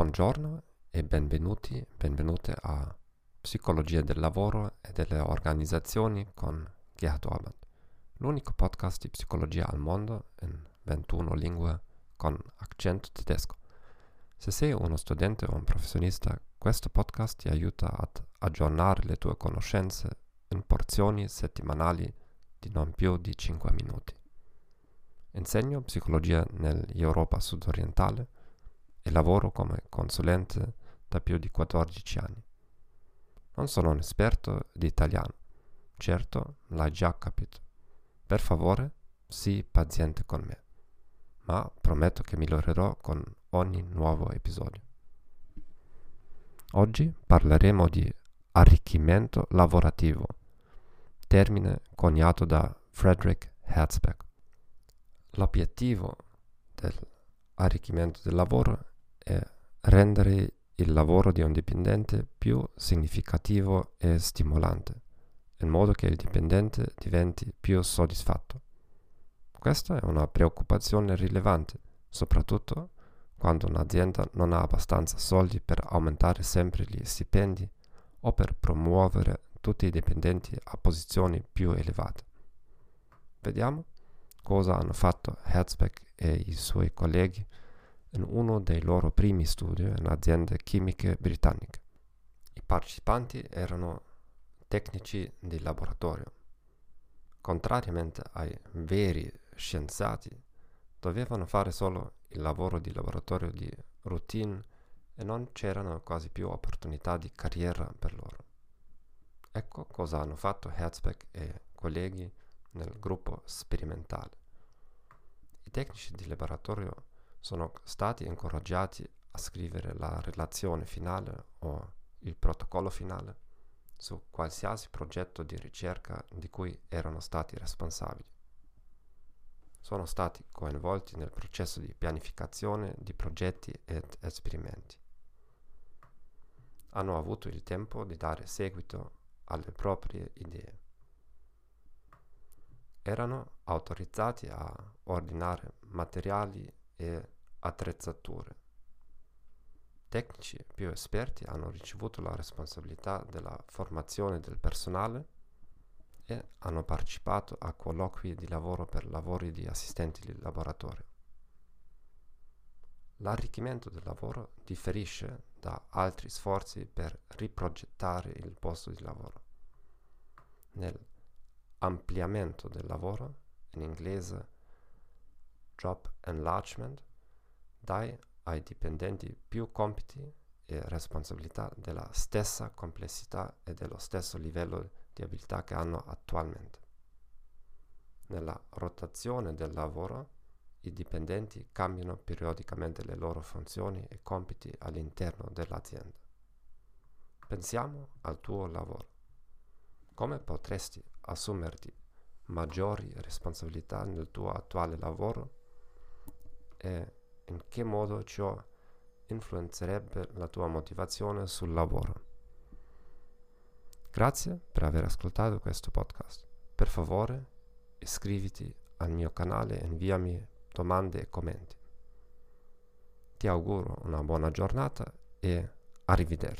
Buongiorno e benvenuti, benvenute a Psicologia del lavoro e delle organizzazioni con Gerhard Orban, l'unico podcast di psicologia al mondo in 21 lingue con accento tedesco. Se sei uno studente o un professionista, questo podcast ti aiuta ad aggiornare le tue conoscenze in porzioni settimanali di non più di 5 minuti. Insegno psicologia nell'Europa sudorientale lavoro come consulente da più di 14 anni. Non sono un esperto di italiano, certo l'hai già capito. Per favore, sii paziente con me, ma prometto che migliorerò con ogni nuovo episodio. Oggi parleremo di arricchimento lavorativo, termine coniato da Frederick Herzberg. L'obiettivo dell'arricchimento del lavoro è rendere il lavoro di un dipendente più significativo e stimolante, in modo che il dipendente diventi più soddisfatto. Questa è una preoccupazione rilevante, soprattutto quando un'azienda non ha abbastanza soldi per aumentare sempre gli stipendi o per promuovere tutti i dipendenti a posizioni più elevate. Vediamo cosa hanno fatto Herzberg e i suoi colleghi in uno dei loro primi studi in aziende chimiche britanniche. I partecipanti erano tecnici di laboratorio. Contrariamente ai veri scienziati, dovevano fare solo il lavoro di laboratorio di routine e non c'erano quasi più opportunità di carriera per loro. Ecco cosa hanno fatto Herzberg e colleghi nel gruppo sperimentale. I tecnici di laboratorio sono stati incoraggiati a scrivere la relazione finale o il protocollo finale su qualsiasi progetto di ricerca di cui erano stati responsabili. Sono stati coinvolti nel processo di pianificazione di progetti ed esperimenti. Hanno avuto il tempo di dare seguito alle proprie idee. Erano autorizzati a ordinare materiali e attrezzature. Tecnici più esperti hanno ricevuto la responsabilità della formazione del personale e hanno partecipato a colloqui di lavoro per lavori di assistenti di laboratorio. L'arricchimento del lavoro differisce da altri sforzi per riprogettare il posto di lavoro. Nell'ampliamento del lavoro, in inglese job enlargement dai ai dipendenti più compiti e responsabilità della stessa complessità e dello stesso livello di abilità che hanno attualmente. Nella rotazione del lavoro i dipendenti cambiano periodicamente le loro funzioni e compiti all'interno dell'azienda. Pensiamo al tuo lavoro. Come potresti assumerti maggiori responsabilità nel tuo attuale lavoro e in che modo ciò influenzerebbe la tua motivazione sul lavoro. Grazie per aver ascoltato questo podcast. Per favore iscriviti al mio canale e inviami domande e commenti. Ti auguro una buona giornata e arrivederci.